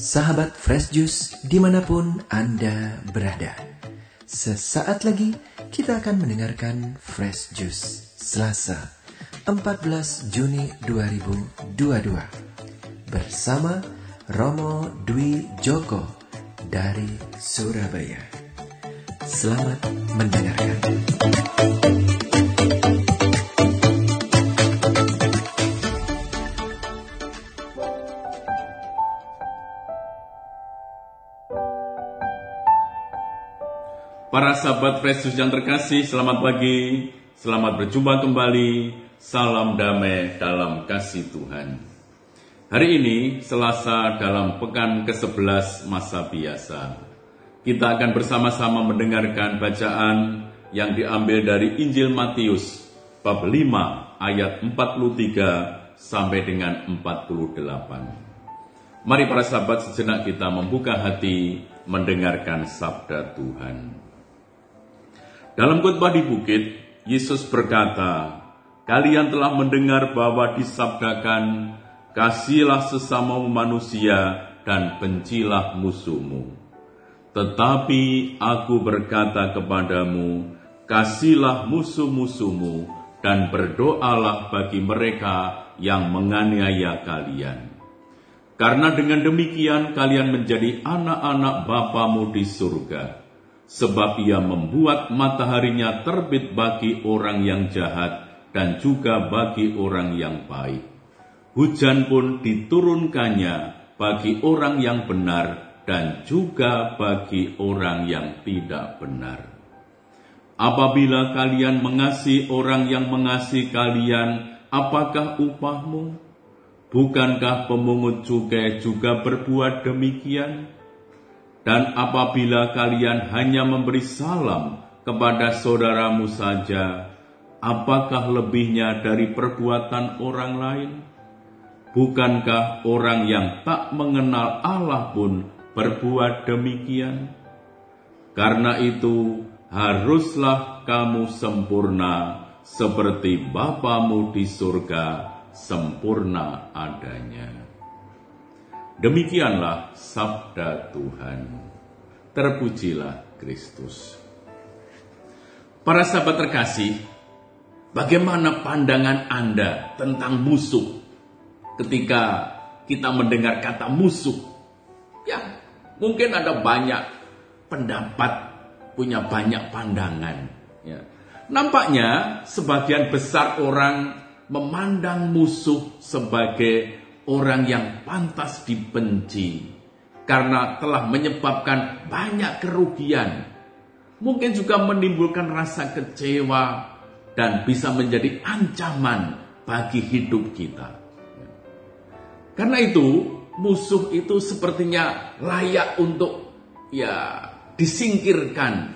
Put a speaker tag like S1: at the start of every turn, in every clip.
S1: Sahabat Fresh Juice di mana pun Anda berada. Sesaat lagi kita akan mendengarkan Fresh Juice Selasa 14 Juni 2022 bersama Romo Dwi Joko dari Surabaya. Selamat mendengarkan.
S2: Para sahabat Yesus yang terkasih, selamat pagi, selamat berjumpa kembali, salam damai dalam kasih Tuhan. Hari ini, Selasa dalam pekan ke-11 masa biasa. Kita akan bersama-sama mendengarkan bacaan yang diambil dari Injil Matius, bab 5 ayat 43 sampai dengan 48. Mari para sahabat sejenak kita membuka hati mendengarkan sabda Tuhan. Dalam khotbah di bukit, Yesus berkata, "Kalian telah mendengar bahwa disabdakan, kasihlah sesama manusia dan bencilah musuhmu. Tetapi aku berkata kepadamu, kasihlah musuh-musuhmu dan berdoalah bagi mereka yang menganiaya kalian. Karena dengan demikian kalian menjadi anak-anak Bapamu di surga." Sebab ia membuat mataharinya terbit bagi orang yang jahat dan juga bagi orang yang baik. Hujan pun diturunkannya bagi orang yang benar dan juga bagi orang yang tidak benar. Apabila kalian mengasihi orang yang mengasihi kalian, apakah upahmu? Bukankah pemungut cukai juga berbuat demikian? Dan apabila kalian hanya memberi salam kepada saudaramu saja, apakah lebihnya dari perbuatan orang lain? Bukankah orang yang tak mengenal Allah pun berbuat demikian? Karena itu, haruslah kamu sempurna seperti Bapamu di surga sempurna adanya. Demikianlah sabda Tuhan. Terpujilah Kristus. Para sahabat terkasih, bagaimana pandangan Anda tentang musuh ketika kita mendengar kata musuh? Ya, mungkin ada banyak pendapat, punya banyak pandangan. Ya. Nampaknya sebagian besar orang memandang musuh sebagai orang yang pantas dibenci karena telah menyebabkan banyak kerugian. Mungkin juga menimbulkan rasa kecewa dan bisa menjadi ancaman bagi hidup kita. Karena itu, musuh itu sepertinya layak untuk ya disingkirkan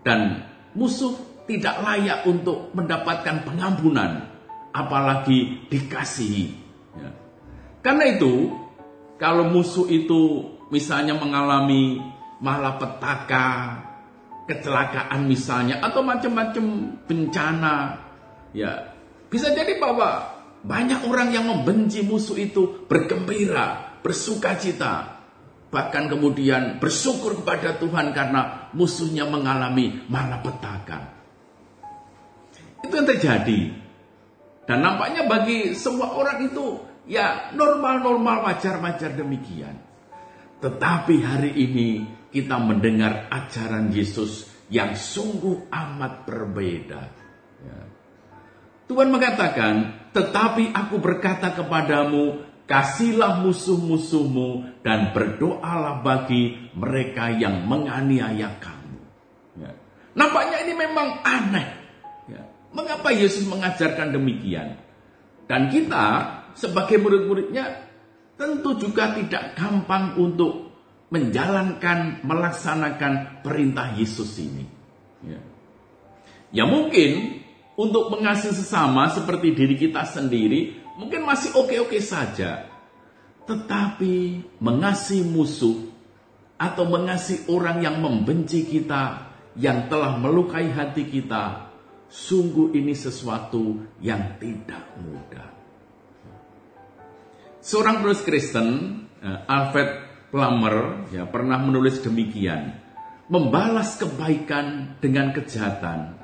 S2: dan musuh tidak layak untuk mendapatkan pengampunan apalagi dikasihi Ya. Karena itu, kalau musuh itu misalnya mengalami malapetaka, kecelakaan misalnya, atau macam-macam bencana, ya bisa jadi bahwa banyak orang yang membenci musuh itu bergembira, bersuka cita, bahkan kemudian bersyukur kepada Tuhan karena musuhnya mengalami malapetaka. Itu yang terjadi. Dan nampaknya bagi semua orang itu ya normal-normal wajar-wajar demikian. Tetapi hari ini kita mendengar ajaran Yesus yang sungguh amat berbeda. Ya. Tuhan mengatakan, tetapi aku berkata kepadamu, kasihlah musuh-musuhmu dan berdoalah bagi mereka yang menganiaya kamu. Ya. Nampaknya ini memang aneh. Mengapa Yesus mengajarkan demikian? Dan kita sebagai murid-muridnya tentu juga tidak gampang untuk menjalankan, melaksanakan perintah Yesus ini. Ya, ya mungkin untuk mengasihi sesama seperti diri kita sendiri mungkin masih oke-oke saja. Tetapi mengasihi musuh atau mengasihi orang yang membenci kita, yang telah melukai hati kita, Sungguh ini sesuatu yang tidak mudah. Seorang penulis Kristen, eh, Alfred Plummer, ya, pernah menulis demikian. Membalas kebaikan dengan kejahatan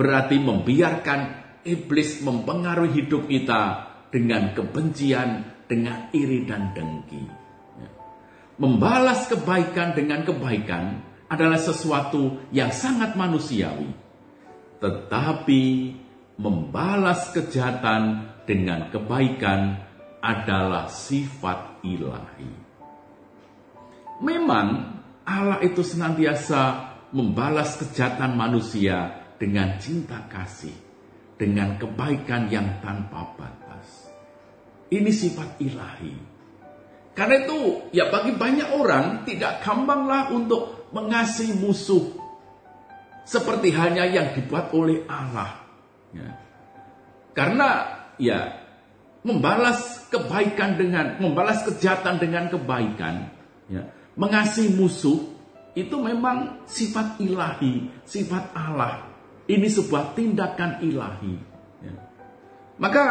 S2: berarti membiarkan iblis mempengaruhi hidup kita dengan kebencian, dengan iri dan dengki. Ya. Membalas kebaikan dengan kebaikan adalah sesuatu yang sangat manusiawi. Tetapi membalas kejahatan dengan kebaikan adalah sifat ilahi. Memang Allah itu senantiasa membalas kejahatan manusia dengan cinta kasih, dengan kebaikan yang tanpa batas. Ini sifat ilahi. Karena itu, ya bagi banyak orang tidak gampanglah untuk mengasihi musuh. Seperti hanya yang dibuat oleh Allah. Ya. Karena ya membalas kebaikan dengan membalas kejahatan dengan kebaikan, ya, mengasihi musuh itu memang sifat ilahi, sifat Allah. Ini sebuah tindakan ilahi. Ya. Maka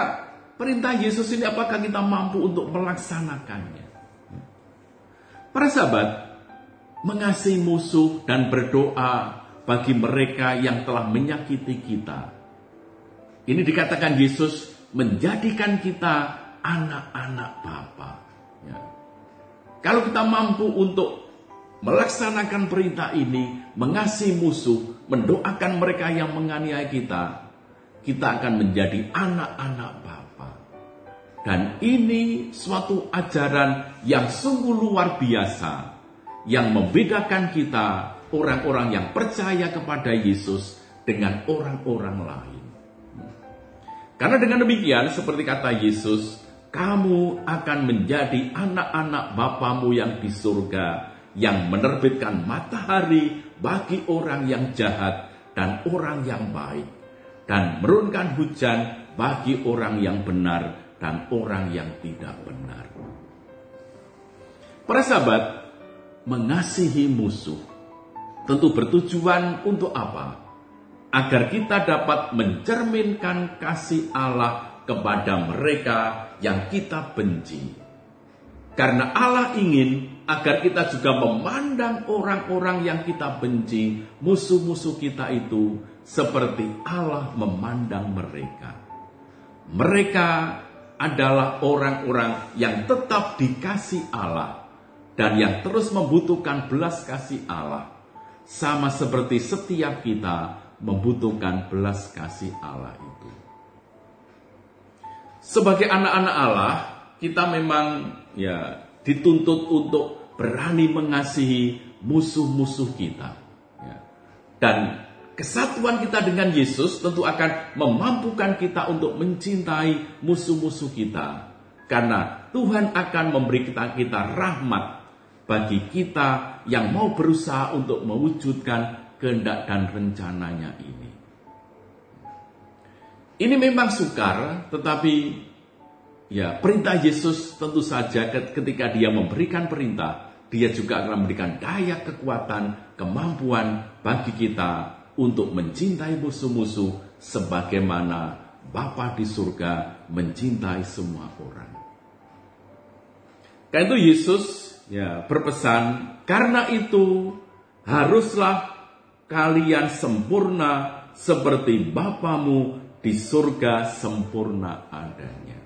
S2: perintah Yesus ini apakah kita mampu untuk melaksanakannya? Ya. Para sahabat, mengasihi musuh dan berdoa bagi mereka yang telah menyakiti kita. Ini dikatakan Yesus menjadikan kita anak-anak Bapa. Ya. Kalau kita mampu untuk melaksanakan perintah ini, mengasihi musuh, mendoakan mereka yang menganiaya kita, kita akan menjadi anak-anak Bapa. Dan ini suatu ajaran yang sungguh luar biasa yang membedakan kita orang-orang yang percaya kepada Yesus dengan orang-orang lain. Karena dengan demikian seperti kata Yesus, kamu akan menjadi anak-anak Bapamu yang di surga yang menerbitkan matahari bagi orang yang jahat dan orang yang baik, dan menurunkan hujan bagi orang yang benar dan orang yang tidak benar. Para sahabat, mengasihi musuh tentu bertujuan untuk apa? Agar kita dapat mencerminkan kasih Allah kepada mereka yang kita benci. Karena Allah ingin agar kita juga memandang orang-orang yang kita benci, musuh-musuh kita itu, seperti Allah memandang mereka. Mereka adalah orang-orang yang tetap dikasih Allah dan yang terus membutuhkan belas kasih Allah, sama seperti setiap kita membutuhkan belas kasih Allah itu. Sebagai anak-anak Allah, kita memang ya dituntut untuk berani mengasihi musuh-musuh kita. Ya. Dan kesatuan kita dengan Yesus tentu akan memampukan kita untuk mencintai musuh-musuh kita. Karena Tuhan akan memberi kita, kita rahmat bagi kita yang mau berusaha untuk mewujudkan kehendak dan rencananya ini. Ini memang sukar, tetapi Ya, perintah Yesus tentu saja ketika dia memberikan perintah, dia juga akan memberikan daya kekuatan, kemampuan bagi kita untuk mencintai musuh-musuh sebagaimana Bapa di surga mencintai semua orang. Karena itu Yesus ya berpesan, karena itu haruslah kalian sempurna seperti Bapamu di surga sempurna adanya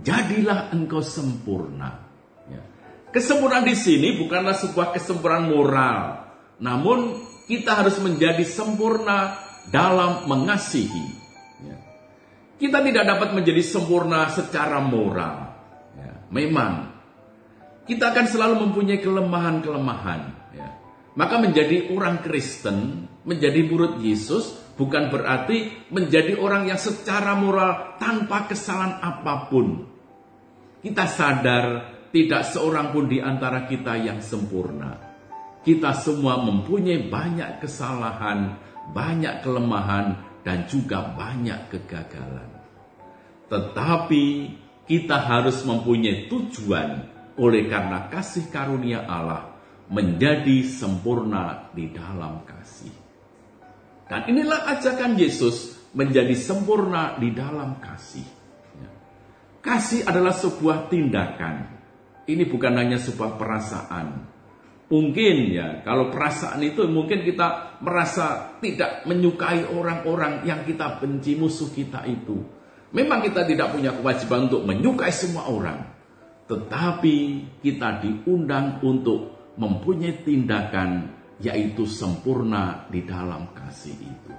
S2: jadilah engkau sempurna. Ya. Kesempurnaan di sini bukanlah sebuah kesempurnaan moral, namun kita harus menjadi sempurna dalam mengasihi. Ya. Kita tidak dapat menjadi sempurna secara moral. Ya. Memang kita akan selalu mempunyai kelemahan-kelemahan. Maka menjadi orang Kristen, menjadi murid Yesus bukan berarti menjadi orang yang secara moral tanpa kesalahan apa pun. Kita sadar tidak seorang pun di antara kita yang sempurna. Kita semua mempunyai banyak kesalahan, banyak kelemahan, dan juga banyak kegagalan. Tetapi kita harus mempunyai tujuan oleh karena kasih karunia Allah menjadi sempurna di dalam kasih. Dan inilah ajakan Yesus menjadi sempurna di dalam kasih. Ya. kasih adalah sebuah tindakan. Ini bukan hanya sebuah perasaan. Mungkin ya, kalau perasaan itu mungkin kita merasa tidak menyukai orang-orang yang kita benci musuh kita itu. Memang kita tidak punya kewajiban untuk menyukai semua orang. Tetapi kita diundang untuk mempunyai tindakan yaitu sempurna di dalam kasih itu.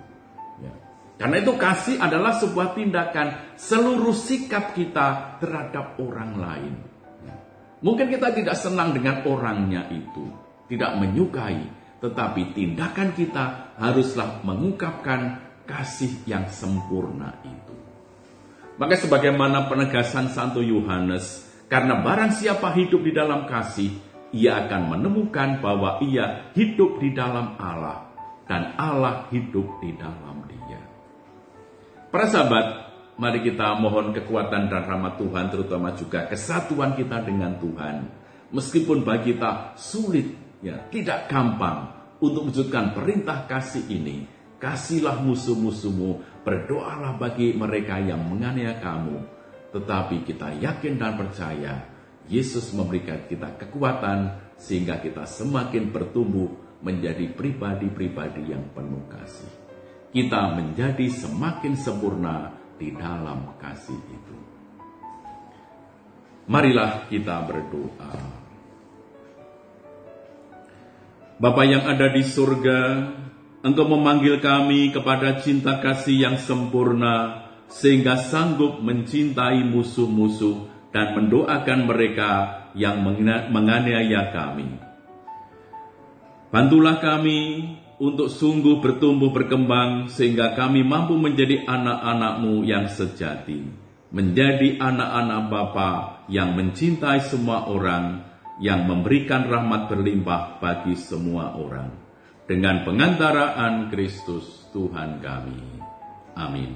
S2: Ya. Karena itu kasih adalah sebuah tindakan seluruh sikap kita terhadap orang lain. Ya. Mungkin kita tidak senang dengan orangnya itu, tidak menyukai, tetapi tindakan kita haruslah mengungkapkan kasih yang sempurna itu. Maka sebagaimana penegasan Santo Yohanes, karena barang siapa hidup di dalam kasih, ia akan menemukan bahwa ia hidup di dalam Allah dan Allah hidup di dalam dia. Para sahabat, mari kita mohon kekuatan dan rahmat Tuhan terutama juga kesatuan kita dengan Tuhan. Meskipun bagi kita sulit, ya tidak gampang untuk mewujudkan perintah kasih ini. Kasihlah musuh-musuhmu, berdoalah bagi mereka yang menganiaya kamu. Tetapi kita yakin dan percaya Yesus memberikan kita kekuatan sehingga kita semakin bertumbuh menjadi pribadi-pribadi yang penuh kasih. Kita menjadi semakin sempurna di dalam kasih itu. Marilah kita berdoa. Bapa yang ada di surga, Engkau memanggil kami kepada cinta kasih yang sempurna, sehingga sanggup mencintai musuh-musuh dan mendoakan mereka yang menganiaya kami. Bantulah kami untuk sungguh bertumbuh berkembang sehingga kami mampu menjadi anak-anakmu yang sejati, menjadi anak-anak Bapa yang mencintai semua orang, yang memberikan rahmat berlimpah bagi semua orang dengan pengantaraan Kristus Tuhan kami. Amin.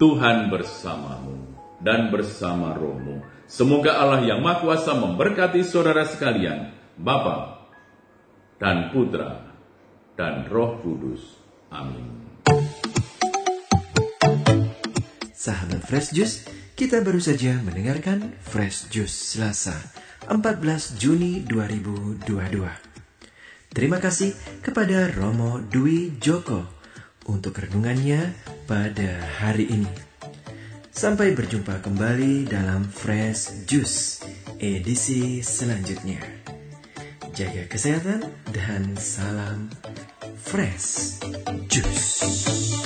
S2: Tuhan bersamamu dan bersama rohmu. Semoga Allah yang Maha Kuasa memberkati saudara sekalian, Bapa dan Putra dan Roh Kudus. Amin.
S1: Sahabat Fresh Juice, kita baru saja mendengarkan Fresh Juice Selasa 14 Juni 2022. Terima kasih kepada Romo Dwi Joko untuk renungannya pada hari ini. Sampai berjumpa kembali dalam Fresh Juice edisi selanjutnya. Jaga kesehatan dan salam Fresh Juice.